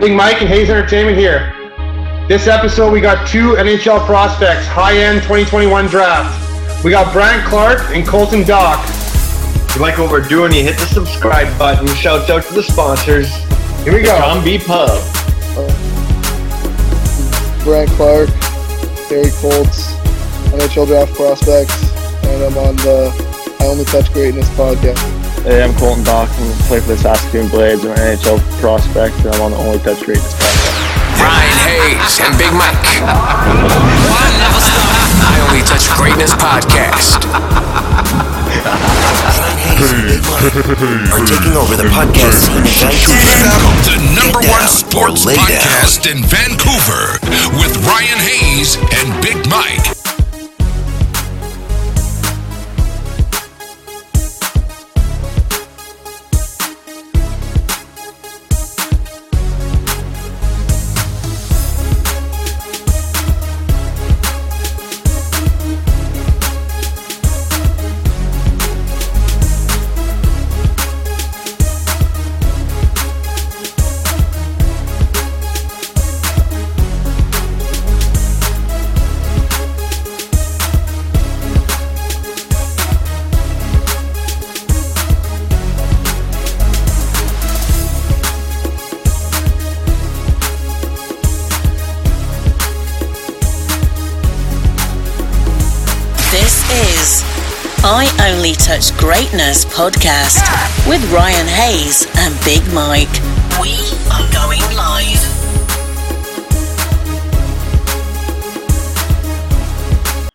Big Mike and Hayes Entertainment here. This episode, we got two NHL prospects, high-end 2021 draft. We got Brandt Clarke and Colton Dach. If you like what we're doing, you hit the subscribe button. Shouts out to the sponsors. Here we go. John B. Pub. Uh, Brandt Clarke, Barrie Colts, NHL draft prospects, and I'm on the I Only Touch Greatness podcast. Hey, I'm Colton Dach and play for the Saskatoon Blades. I'm an NHL prospect and I'm on the Only Touch Greatness podcast. Ryan Hayes and Big Mike. I Only Touch Greatness podcast. Ryan Hayes and Big Mike are taking over the podcast scene in Vancouver. The number one sports or lay down. podcast in Vancouver with Ryan Hayes and Big Mike. I Only Touch Greatness podcast with Ryan Hayes and Big Mike. We are going live.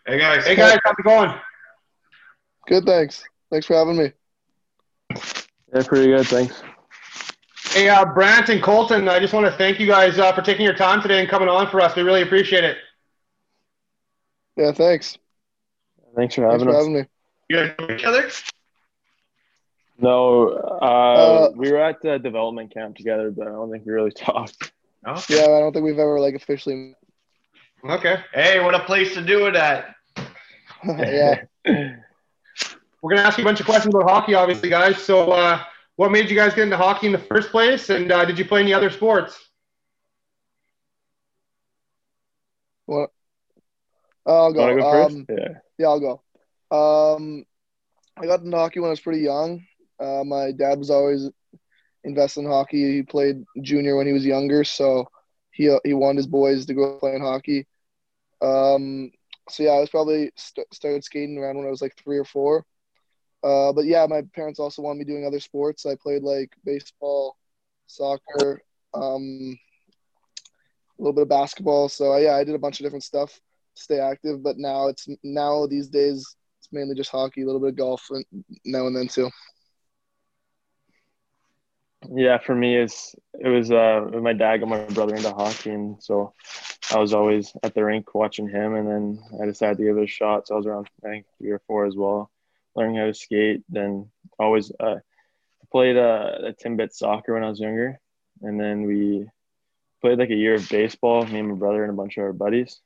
Hey guys. Hey guys, how's it going? Good, thanks. Thanks for having me. Yeah, pretty good, thanks. Hey, uh, Brandt and Colton, I just want to thank you guys uh, for taking your time today and coming on for us. We really appreciate it. Yeah, thanks. Thanks for Thanks having for us. having me. You guys know each other? No, uh, Uh, we were at the development camp together, but I don't think we really talked. No. Yeah, I don't think we've ever like officially. Okay. Hey, what a place to do it at. yeah. We're going to ask you a bunch of questions about hockey, obviously, guys. So, uh, what made you guys get into hockey in the first place? And uh, did you play any other sports? What? I'll go. Go first? um, yeah. Yeah, I'll go. Um, I got into hockey when I was pretty young. Uh, my dad was always invested in hockey. He played junior when he was younger, so he he wanted his boys to go playing hockey. Um, so yeah, I was probably st- started skating around when I was like three or four. Uh, but yeah, my parents also wanted me doing other sports. I played like baseball, soccer, um, a little bit of basketball. So yeah, I did a bunch of different stuff to stay active. But now it's now these days mainly just hockey, a little bit of golf now and then too. Yeah, for me, it's it was uh my dad got my brother into hockey, and so I was always at the rink watching him, and then I decided to give it a shot. So I was around I think three or four as well, learning how to skate. Then always uh, played uh, Timbit soccer when I was younger, and then we played like a year of baseball. Me and my brother and a bunch of our buddies,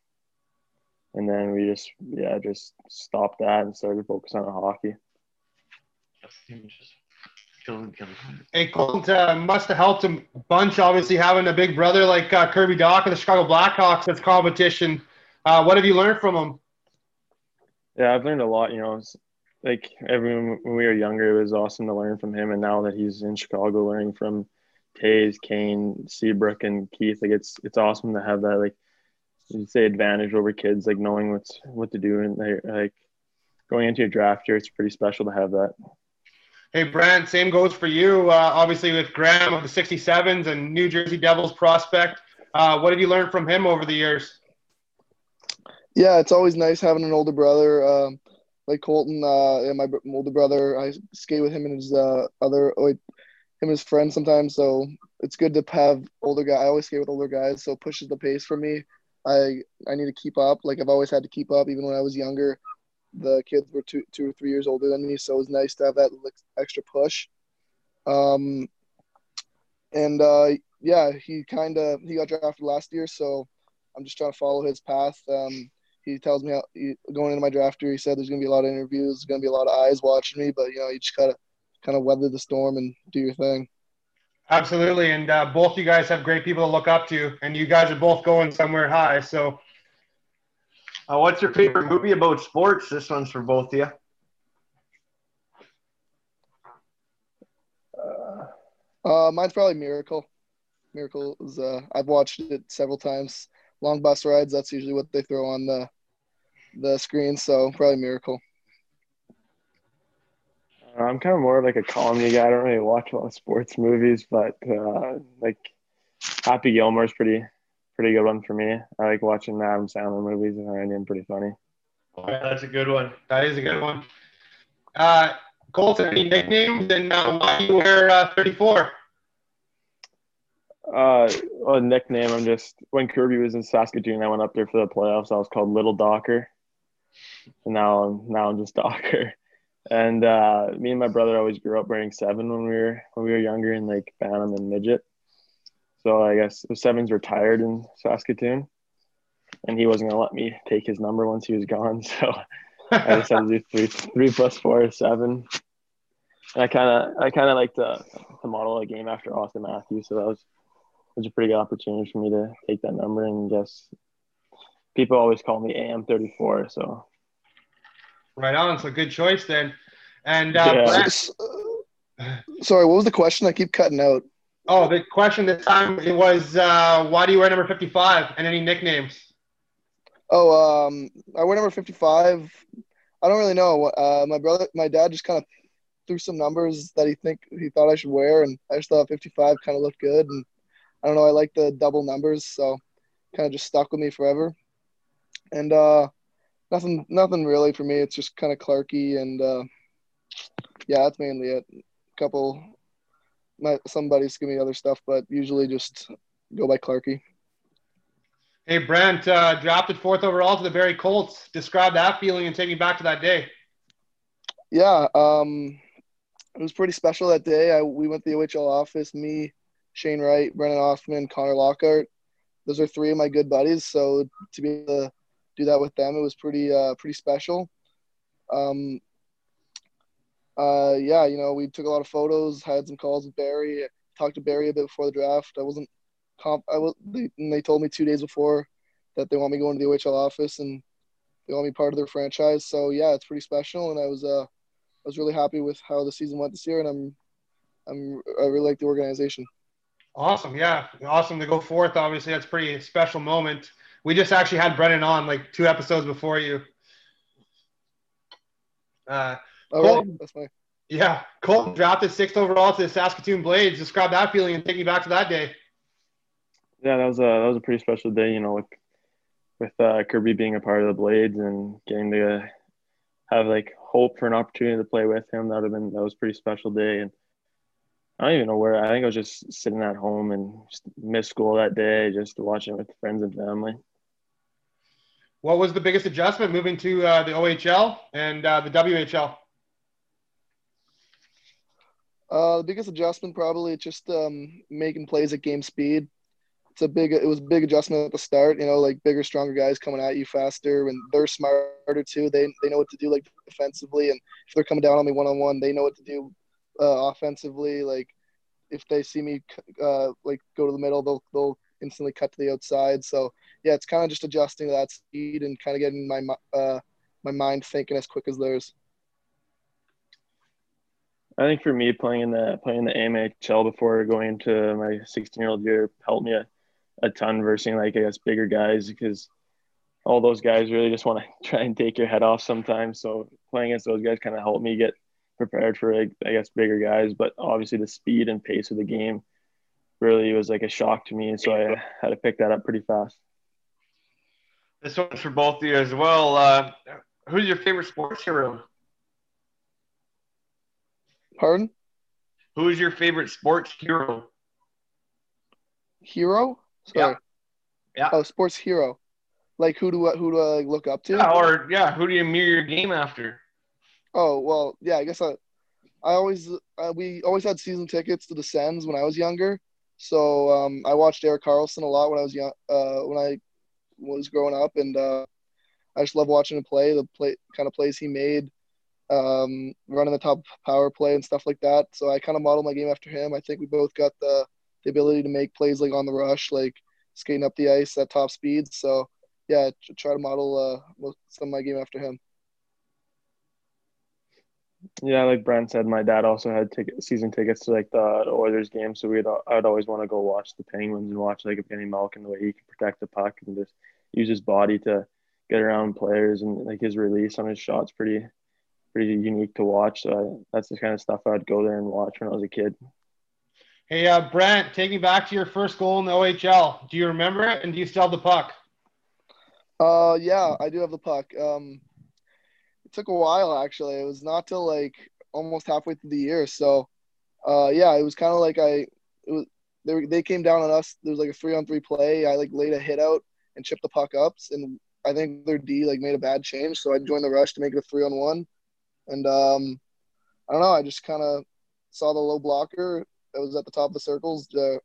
and then we just yeah just stopped that and started focusing on hockey. Hey, Colton uh, must have helped a bunch, obviously, having a big brother like uh, Kirby Dach of the Chicago Blackhawks with competition. Uh, what have you learned from him? Yeah, I've learned a lot. You know, it's like everyone when we were younger, it was awesome to learn from him, and now that he's in Chicago, learning from Toews, Kane, Seabrook, and Keith, like it's it's awesome to have that like you say advantage over kids, like knowing what's what to do, and like, like going into your draft year, it's pretty special to have that. Hey, Brandt, same goes for you. Uh, obviously, with Graham of the 67s and New Jersey Devils prospect. Uh, what have you learned from him over the years? Yeah, it's always nice having an older brother um, like Colton. Uh, and my older brother, I skate with him and his uh, other like him and his friends sometimes. So it's good to have older guy. I always skate with older guys, so it pushes the pace for me. I I need to keep up. Like I've always had to keep up, even when I was younger. The kids were two two or three years older than me, so it was nice to have that extra push. Um, and uh, yeah, he kind of he got drafted last year, so I'm just trying to follow his path. Um, he tells me how, he, going into my draft year, he said there's going to be a lot of interviews, there's going to be a lot of eyes watching me, but you know, you just gotta kind of weather the storm and do your thing. Absolutely, and uh, both you guys have great people to look up to, and you guys are both going somewhere high. So, Uh, what's your favorite movie about sports? This one's for both of you. Uh, mine's probably Miracle. Miracle is. Uh, I've watched it several times. Long bus rides. That's usually what they throw on the the screen. So probably Miracle. Uh, I'm kind of more of like a comedy guy. I don't really watch a lot of sports movies, but uh, like Happy Gilmore's pretty pretty good one for me. I like watching Adam Sandler movies. And I find him pretty funny. Yeah, that's a good one. that is a good one. Uh, Colton, any nicknames, and uh, why you wear uh, 34? Uh, a nickname. I'm just when Kirby was in Saskatoon, I went up there for the playoffs. I was called Little Docker, and now I'm now I'm just Docker. And uh, me and my brother always grew up wearing seven when we were when we were younger in like Bantam and midget. So I guess the sevens retired in Saskatoon, and he wasn't gonna let me take his number once he was gone. So I decided to do three three plus four is seven. And I kind of I kind of like to to model a game after Auston Matthews. So that was was a pretty good opportunity for me to take that number and guess people always call me AM34 so Right on. So good choice then. And uh, Yeah. Brent- uh, sorry, what was the question? I keep cutting out. oh, the question this time it was uh, why do you wear number 55 and any nicknames? Oh, um, I wear number 55. I don't really know. Uh, my brother, my dad just kind of threw some numbers that he think he thought I should wear, and I just thought 55 kind of looked good. And I don't know, I like the double numbers, so kind of just stuck with me forever. And uh, nothing, nothing really for me. It's just kind of Clarky, and uh, yeah, that's mainly it. A couple, my somebody's buddies give me other stuff, but usually just go by Clarky. Hey, Brent, uh, drafted fourth overall to the Barrie Colts. Describe that feeling and take me back to that day. Yeah, um, it was pretty special that day. I we went to the OHL office. Me, Shane Wright, Brennan Othmann, Connor Lockhart. Those are three of my good buddies. So to be to do that with them, it was pretty uh, pretty special. Um, uh, yeah, you know, we took a lot of photos, had some calls with Barrie, talked to Barrie a bit before the draft. I wasn't comp. I was. They, and they told me two days before that they want me going to the OHL office and they want me part of their franchise. So yeah, it's pretty special, and I was uh, I was really happy with how the season went this year, and I'm I'm I really like the organization. Awesome. Yeah. Awesome to go fourth. Obviously, that's pretty special moment. We just actually had Brennan on like two episodes before you. Uh, All Cool. right, that's my yeah. Colton drafted sixth overall to the Saskatoon Blades. Describe that feeling and take me back to that day. yeah that was a that was a pretty special day you know with with uh, Kirby being a part of the Blades and getting to have like hope for an opportunity to play with him that would have been that was a pretty special day and I don't even know where I think I was just sitting at home and just missed school that day just watching with friends and family What was the biggest adjustment moving to uh, the OHL and uh, the WHL? Uh, the biggest adjustment probably just um, making plays at game speed. It's a big. It was a big adjustment at the start. You know, like bigger, stronger guys coming at you faster, and they're smarter too. They they know what to do like defensively, and if they're coming down on me one on one, they know what to do uh, offensively. Like if they see me uh, like go to the middle, they'll they'll instantly cut to the outside. So yeah, it's kind of just adjusting to that speed and kind of getting my uh, my mind thinking as quick as theirs. I think for me playing in the playing in the AMHL before going into my 16 year old year helped me a, a ton versus like I guess bigger guys because all those guys really just want to try and take your head off sometimes. So playing against those guys kind of helped me get prepared for like, I guess bigger guys. But obviously the speed and pace of the game really was like a shock to me. So I had to pick that up pretty fast. This one's for both of you as well. Uh, who's your favorite sports hero? Pardon? Who is your favorite sports hero? Hero? Sorry. Yeah. Oh, sports hero. Like who do I who do I like, look up to? Yeah, or yeah, who do you mirror your game after? Oh well, yeah. I guess I, I always uh, we always had season tickets to the Sens when I was younger, so um, I watched Erik Karlsson a lot when I was young. Uh, when I was growing up, and uh, I just love watching him play. The play kind of plays he made. um, running the top power play and stuff like that. So I kind of modeled my game after him. I think we both got the the ability to make plays like on the rush, like skating up the ice at top speeds. So yeah, try to model uh, some of my game after him. Yeah, like Brent said, my dad also had ticket, season tickets to like the, the Oilers game, so we'd I'd always want to go watch the Penguins and watch like a Evgeny Malkin the way he can protect the puck and just use his body to get around players and like his release on his shots pretty pretty unique to watch. So I, that's the kind of stuff I'd go there and watch when I was a kid. Hey, uh, Brent, take me back to your first goal in the OHL. Do you remember it, and do you still have the puck? Uh, yeah, I do have the puck. Um, it took a while actually. It was not till like almost halfway through the year. So, uh, yeah, it was kind of like I, it was they, they came down on us. There was like a three on three play. I like laid a hit out and chipped the puck ups, and I think their D like made a bad change. So I joined the rush to make it a three on one, and um, I don't know. I just kind of saw the low blocker that was at the top of the circles, uh,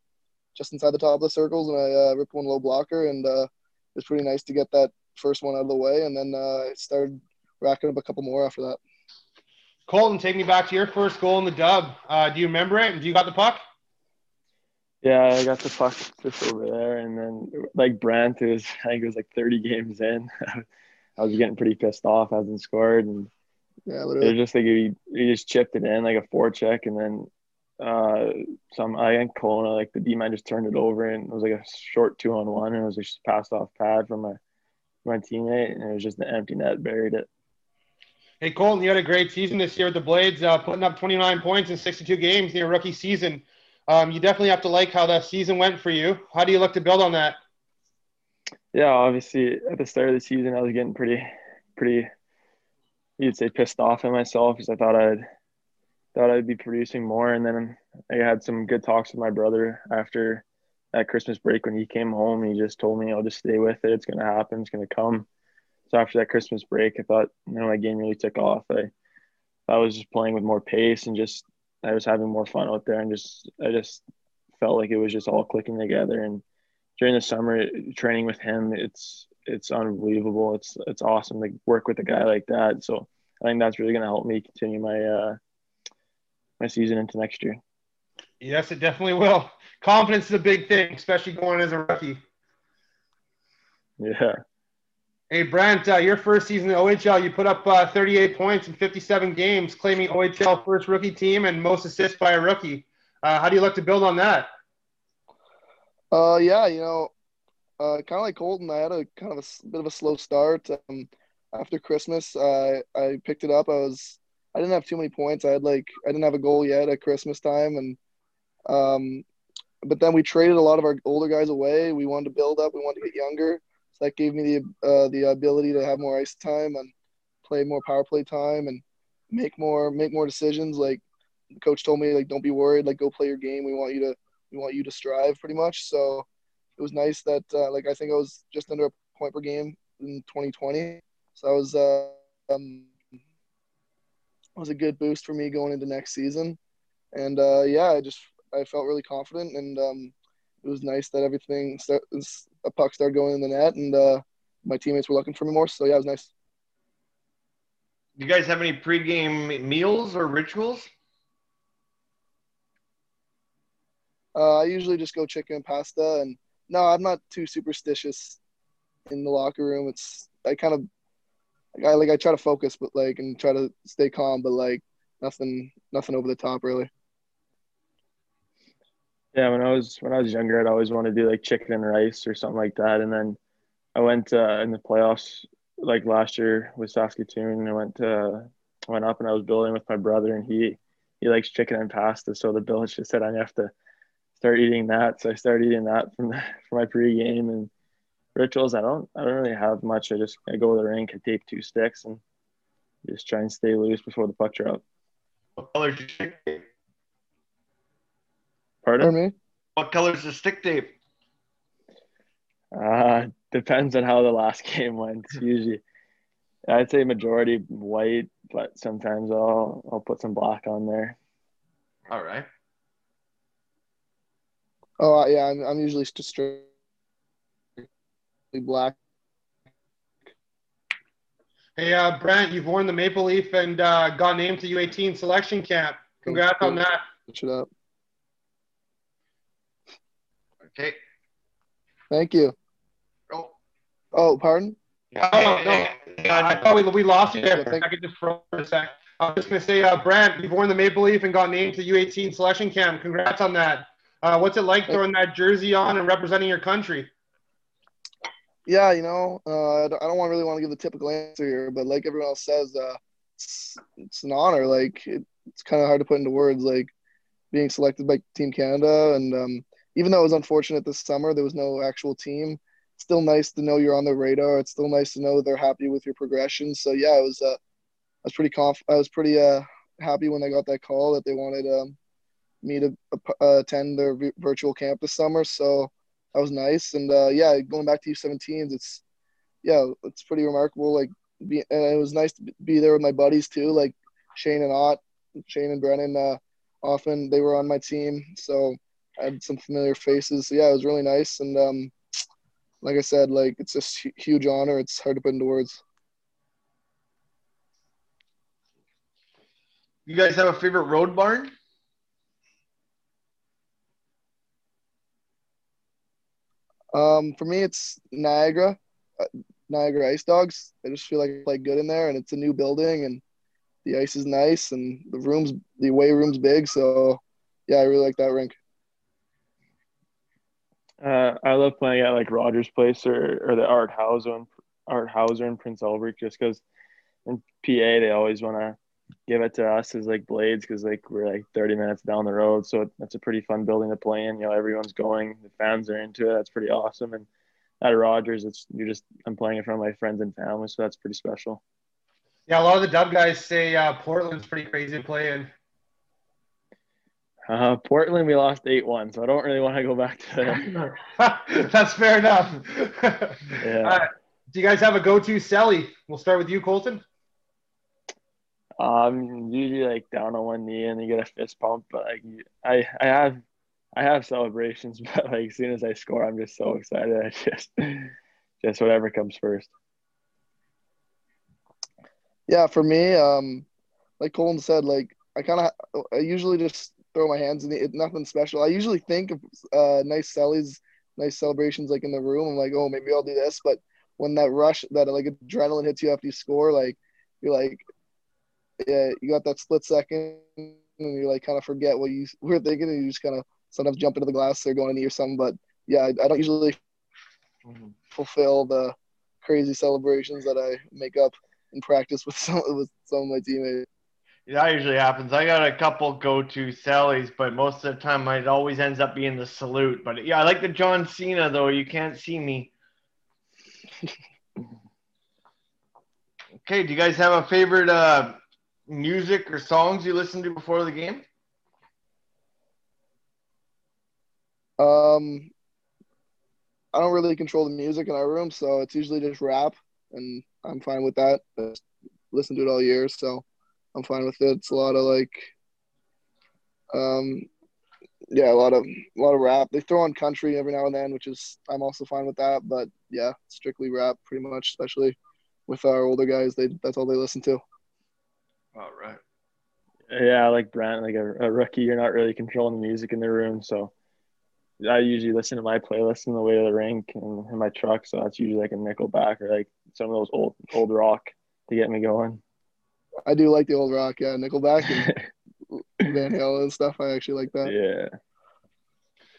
just inside the top of the circles, and I uh, ripped one low blocker, and uh, it was pretty nice to get that first one out of the way, and then uh, I started racking up a couple more after that. Colton, take me back to your first goal in the dub. Uh, do you remember it? And do you got the puck? Yeah, I got the puck just over there, and then like Brandt, it was I think it was like 30 games in. I was getting pretty pissed off, I hasn't scored, and yeah, it was just like he, he just chipped it in like a forecheck, and then uh, some I think Kona like the D man just turned it over, and it was like a short two on one, and it was just passed off pad from my my teammate, and it was just the empty net buried it. Hey Colton, you had a great season this year with the Blades, uh, putting up 29 points in 62 games in your rookie season. Um, you definitely have to like how that season went for you. How do you look to build on that? Yeah, obviously at the start of the season, I was getting pretty, pretty, you'd say pissed off at myself because I thought I'd thought I'd be producing more, and then I had some good talks with my brother after that Christmas break when he came home. He just told me, "I'll just stay with it. It's to happen. It's to come." So after that Christmas break, I thought, you know, my game really took off. I, I was just playing with more pace and just I was having more fun out there and just I just felt like it was just all clicking together. And during the summer training with him, it's it's unbelievable. It's it's awesome to work with a guy like that. So I think that's really going to help me continue my uh, my season into next year. Yes, it definitely will. Confidence is a big thing, especially going as a rookie. Yeah. Hey, Brent, uh, your first season in OHL, you put up uh, 38 points in 57 games, claiming OHL first rookie team and most assists by a rookie. Uh, how do you look to build on that? Uh, yeah, you know, uh, kind of like Colton, I had a kind of a bit of a slow start. Um, after Christmas, I I picked it up. I was I didn't have too many points. I had like I didn't have a goal yet at Christmas time, and um, but then we traded a lot of our older guys away. We wanted to build up. We wanted to get younger that gave me the uh, the ability to have more ice time and play more power play time and make more make more decisions. Like coach told me, like don't be worried, like go play your game. We want you to we want you to strive, pretty much. So it was nice that uh, like I think I was just under a point per game in 2020. So that was uh, um, was a good boost for me going into next season. And uh, yeah, I just I felt really confident and um, it was nice that everything a puck started going in the net, and uh, my teammates were looking for me more. So yeah, it was nice. Do you guys have any pregame meals or rituals? Uh, I usually just go chicken and pasta, and no, I'm not too superstitious in the locker room. It's I kind of I like I try to focus, but like and try to stay calm, but like nothing nothing over the top really. Yeah, when I was when I was younger, I'd always want to do like chicken and rice or something like that. And then I went uh, in the playoffs like last year with Saskatoon. And I went to went up and I was building with my brother, and he he likes chicken and pasta. So the Bills just said I have to start eating that. So I started eating that from for my pregame and rituals. I don't I don't really have much. I just I go to the rink, I tape two sticks, and just try and stay loose before the puck drop. What color stick tape? Pardon? me? What color is the stick tape? Uh, depends on how the last game went. Usually, I'd say majority white, but sometimes I'll I'll put some black on there. All right. Oh yeah, I'm I'm usually just straight black. Hey, uh, Brent, you've worn the maple leaf and uh, got named to U18 selection camp. Congrats on that. Shut up. Okay. Thank you. Oh. Oh, pardon? Oh, no. I thought we, we lost you there Yeah, for a thank- second, just for a sec. I was just going to say, uh, Brent, you've worn the maple leaf and got named to the U18 selection camp. Congrats on that. Uh, what's it like throwing that jersey on and representing your country? Yeah, you know, uh, I don't, I don't want really want to give the typical answer here, but like everyone else says, uh, it's, it's an honor. Like it, it's kind of hard to put into words. Like being selected by Team Canada, and um, even though it was unfortunate this summer, there was no actual team. Still nice to know you're on the radar. It's still nice to know they're happy with your progression. So yeah, it was. Uh, I was pretty conf- I was pretty uh, happy when I got that call that they wanted um, me to uh, attend their v- virtual camp this summer. So that was nice. And uh, yeah, going back to U17s, it's yeah, it's pretty remarkable. Like, be, and it was nice to be there with my buddies too, like Shane and Ott, Shane and Brennan. Uh, often they were on my team, so I had some familiar faces. So yeah, it was really nice. And um, like I said, like it's just hu- huge honor. It's hard to put into words. You guys have a favorite road barn? Um, for me, it's Niagara, uh, Niagara Ice Dogs. I just feel like I play good in there, and it's a new building, and the ice is nice, and the rooms, the away room's big. So, yeah, I really like that rink. Uh, I love playing at like Rogers Place or, or the Art Hauser and Art Hauser in Prince Albert just because in PA they always want to give it to us as like blades because like we're like 30 minutes down the road so that's a pretty fun building to play in you know everyone's going the fans are into it that's pretty awesome and at Rogers it's you're just I'm playing in front of my friends and family so that's pretty special Yeah, a lot of the dub guys say uh, Portland's pretty crazy to play in. Uh, Portland we lost 8-1 so I don't really want to go back to that. That's fair enough. Yeah. Uh, do you guys have a go-to celly? We'll start with you, Colton. Um, usually like down on one knee and you get a fist pump, but like I I have I have celebrations, but like as soon as I score, I'm just so excited. I just just whatever comes first. Yeah, for me, um, like Colin said, like I kind of, I usually just throw my hands in the, it, nothing special. I usually think of uh, nice cellies, nice celebrations like in the room. I'm like, oh, maybe I'll do this. But when that rush, that like adrenaline hits you after you score, like you're like, yeah, you got that split second, and you like kind of forget what you were thinking, and you just kind of sometimes jump into the glass or go on or something. But yeah, I, I don't usually fulfill the crazy celebrations that I make up in practice with some with some of my teammates. Yeah, that usually happens. I got a couple go-to Sallies, but most of the time it always ends up being the salute. But yeah, I like the John Cena though. You can't see me. okay, do you guys have a favorite uh, music or songs you listen to before the game? Um, I don't really control the music in our room, so it's usually just rap, and I'm fine with that. I listen to it all year, so I'm fine with it. It's a lot of like, um, yeah, a lot of a lot of rap. They throw on country every now and then, which is I'm also fine with that. But yeah, strictly rap, pretty much, especially with our older guys. They that's all they listen to. All right. Yeah, like Brent, like a, a rookie, you're not really controlling the music in the room, so I usually listen to my playlist on the way to the rink and in my truck. So that's usually like a Nickelback or like some of those old old rock to get me going. I do like the old rock, yeah, Nickelback and Van Halen and stuff. I actually like that. Yeah.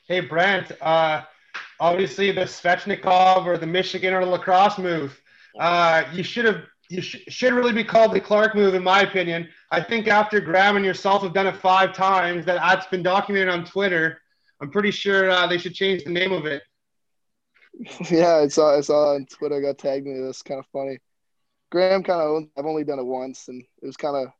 Hey, Brent. Uh, obviously, the Svechnikov or the Michigan or the lacrosse move. Uh, you should have. You sh- should really be called the Clarke move, in my opinion. I think after Graham and yourself have done it five times, that that's been documented on Twitter. I'm pretty sure uh, they should change the name of it. yeah, I saw I saw on Twitter. Got tagged me. That's kind of funny. Graham kind of. I've only done it once, and it was kind of.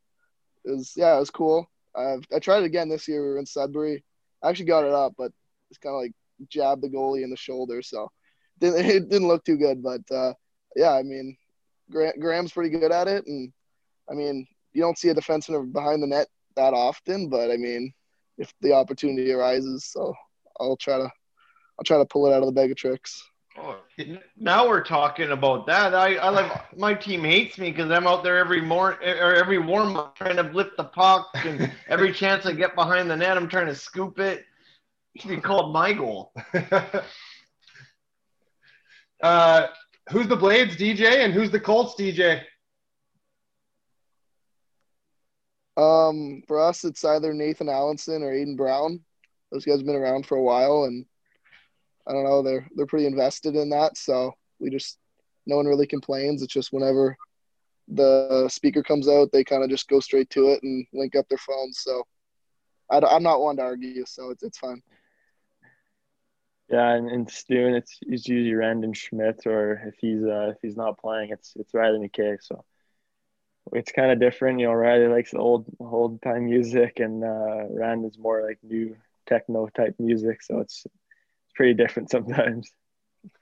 It was yeah, it was cool. I've, I tried it again this year. We were in Sudbury. I actually got it up, but it's kind of like jabbed the goalie in the shoulder, so didn't, it didn't look too good. But uh, yeah, I mean, Graham, Graham's pretty good at it, and I mean, you don't see a defenseman behind the net that often, but I mean, if the opportunity arises, so I'll try to I'll try to pull it out of the bag of tricks. Oh, Now we're talking about that. I, I like my team hates me because I'm out there every morning or every warm up trying to lift the puck, and every chance I get behind the net, I'm trying to scoop it. It should be called my goal. uh, who's the Blades DJ and who's the Colts DJ? Um, for us, it's either Nathan Allensen or Aiden Brown. Those guys have been around for a while, and I don't know, they're they're pretty invested in that. So we just no one really complains. It's just whenever the speaker comes out, they kind of just go straight to it and link up their phones. So I, am not one to argue, so it's it's fine. Yeah, and, and Stu, it's, it's usually Randon Schmidt, or if he's uh, if he's not playing, it's it's Riley McKay. So it's kind of different, you know. Riley likes old old time music, and uh, is more like new techno type music. So it's pretty different sometimes.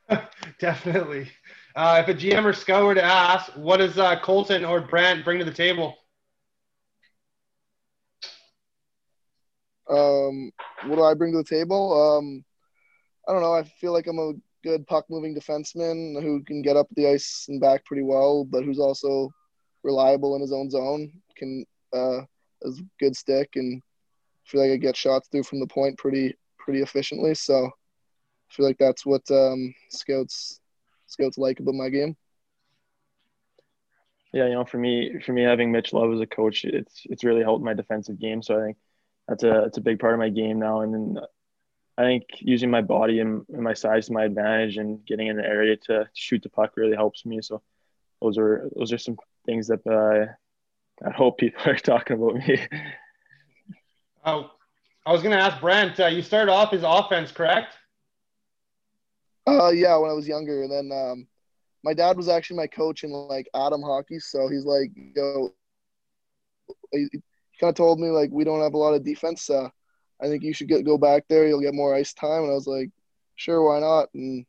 Definitely. Uh, if a GM or scout were to ask, what does uh, Colton or Brandt bring to the table? Um, what do I bring to the table? Um, I don't know. I feel like I'm a good puck moving defenseman who can get up the ice and back pretty well, but who's also reliable in his own zone. Can uh, has good stick and feel like I get shots through from the point pretty pretty efficiently. So I feel like that's what um, scouts scouts like about my game. Yeah, you know, for me, for me having Mitch Love as a coach, it's it's really helped my defensive game. So I think that's a it's a big part of my game now. And then I think using my body and, and, my size to my advantage and getting in the area to shoot the puck really helps me. So those are those are some things that uh, I hope people are talking about me. Oh, I was going to ask Brent. Uh, you started off as offense, correct? Uh, yeah, when I was younger, and then um, my dad was actually my coach in like Adam hockey, so he's like, yo, he kind of told me like we don't have a lot of defense. Uh, I think you should get go back there. You'll get more ice time. And I was like, sure, why not? And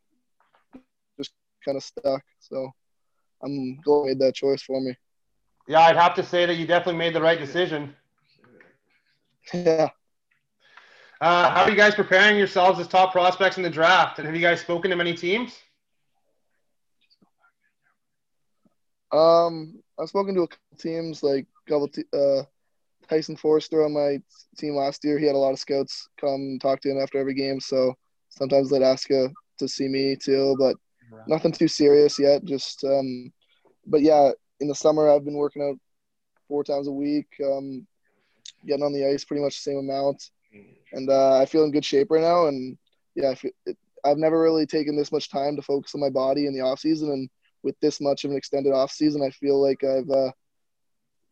just kind of stuck. So I'm glad made that choice for me. Yeah, I'd have to say that you definitely made the right decision. Yeah. Uh, how are you guys preparing yourselves as top prospects in the draft? And have you guys spoken to many teams? Um, I've spoken to a couple teams, like couple t- uh, Tyson Foerster on my team last year. He had a lot of scouts come talk to him after every game. So sometimes they'd ask uh, to see me too, but nothing too serious yet. Just, um, but yeah, in the summer I've been working out four times a week, um, getting on the ice pretty much the same amount, and uh, I feel in good shape right now. And yeah, I feel, it, I've never really taken this much time to focus on my body in the off season, and with this much of an extended off season, I feel like I've uh,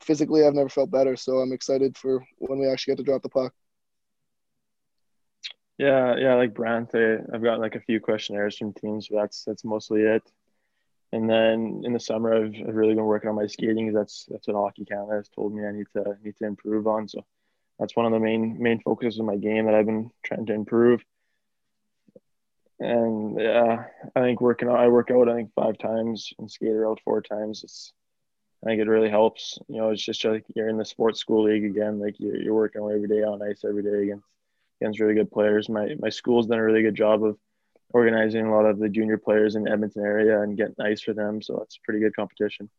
physically I've never felt better. So I'm excited for when we actually get to drop the puck. Yeah, yeah, like Brandt, I, I've got like a few questionnaires from teams, but that's that's mostly it. And then in the summer, I've, I've really been working on my skating. That's that's what Hockey Canada has told me I need to need to improve on. So that's one of the main main focuses of my game that I've been trying to improve. And yeah, I think working out, I work out I think five times and skate out four times. It's I think it really helps. You know, it's just like you're in the sports school league again. Like you're, you're working every day on ice every day against against really good players. My my school's done a really good job of organizing a lot of the junior players in the Edmonton area and getting ice for them. So it's pretty good competition.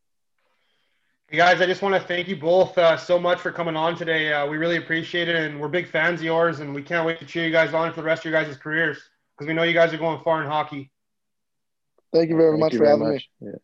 Hey guys, I just want to thank you both uh, so much for coming on today. Uh, we really appreciate it, and we're big fans of yours, and we can't wait to cheer you guys on for the rest of your guys' careers because we know you guys are going far in hockey. Thank you very thank much you for very having much. me. Yeah.